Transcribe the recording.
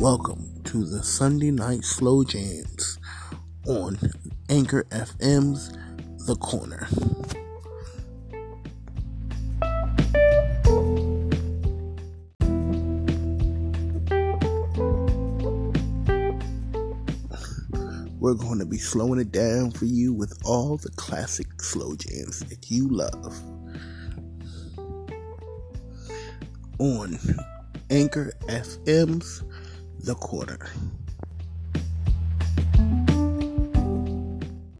Welcome to the Sunday Night Slow Jams on Anchor FM's The Corner. We're going to be slowing it down for you with all the classic slow jams that you love. On Anchor FM's The Corner.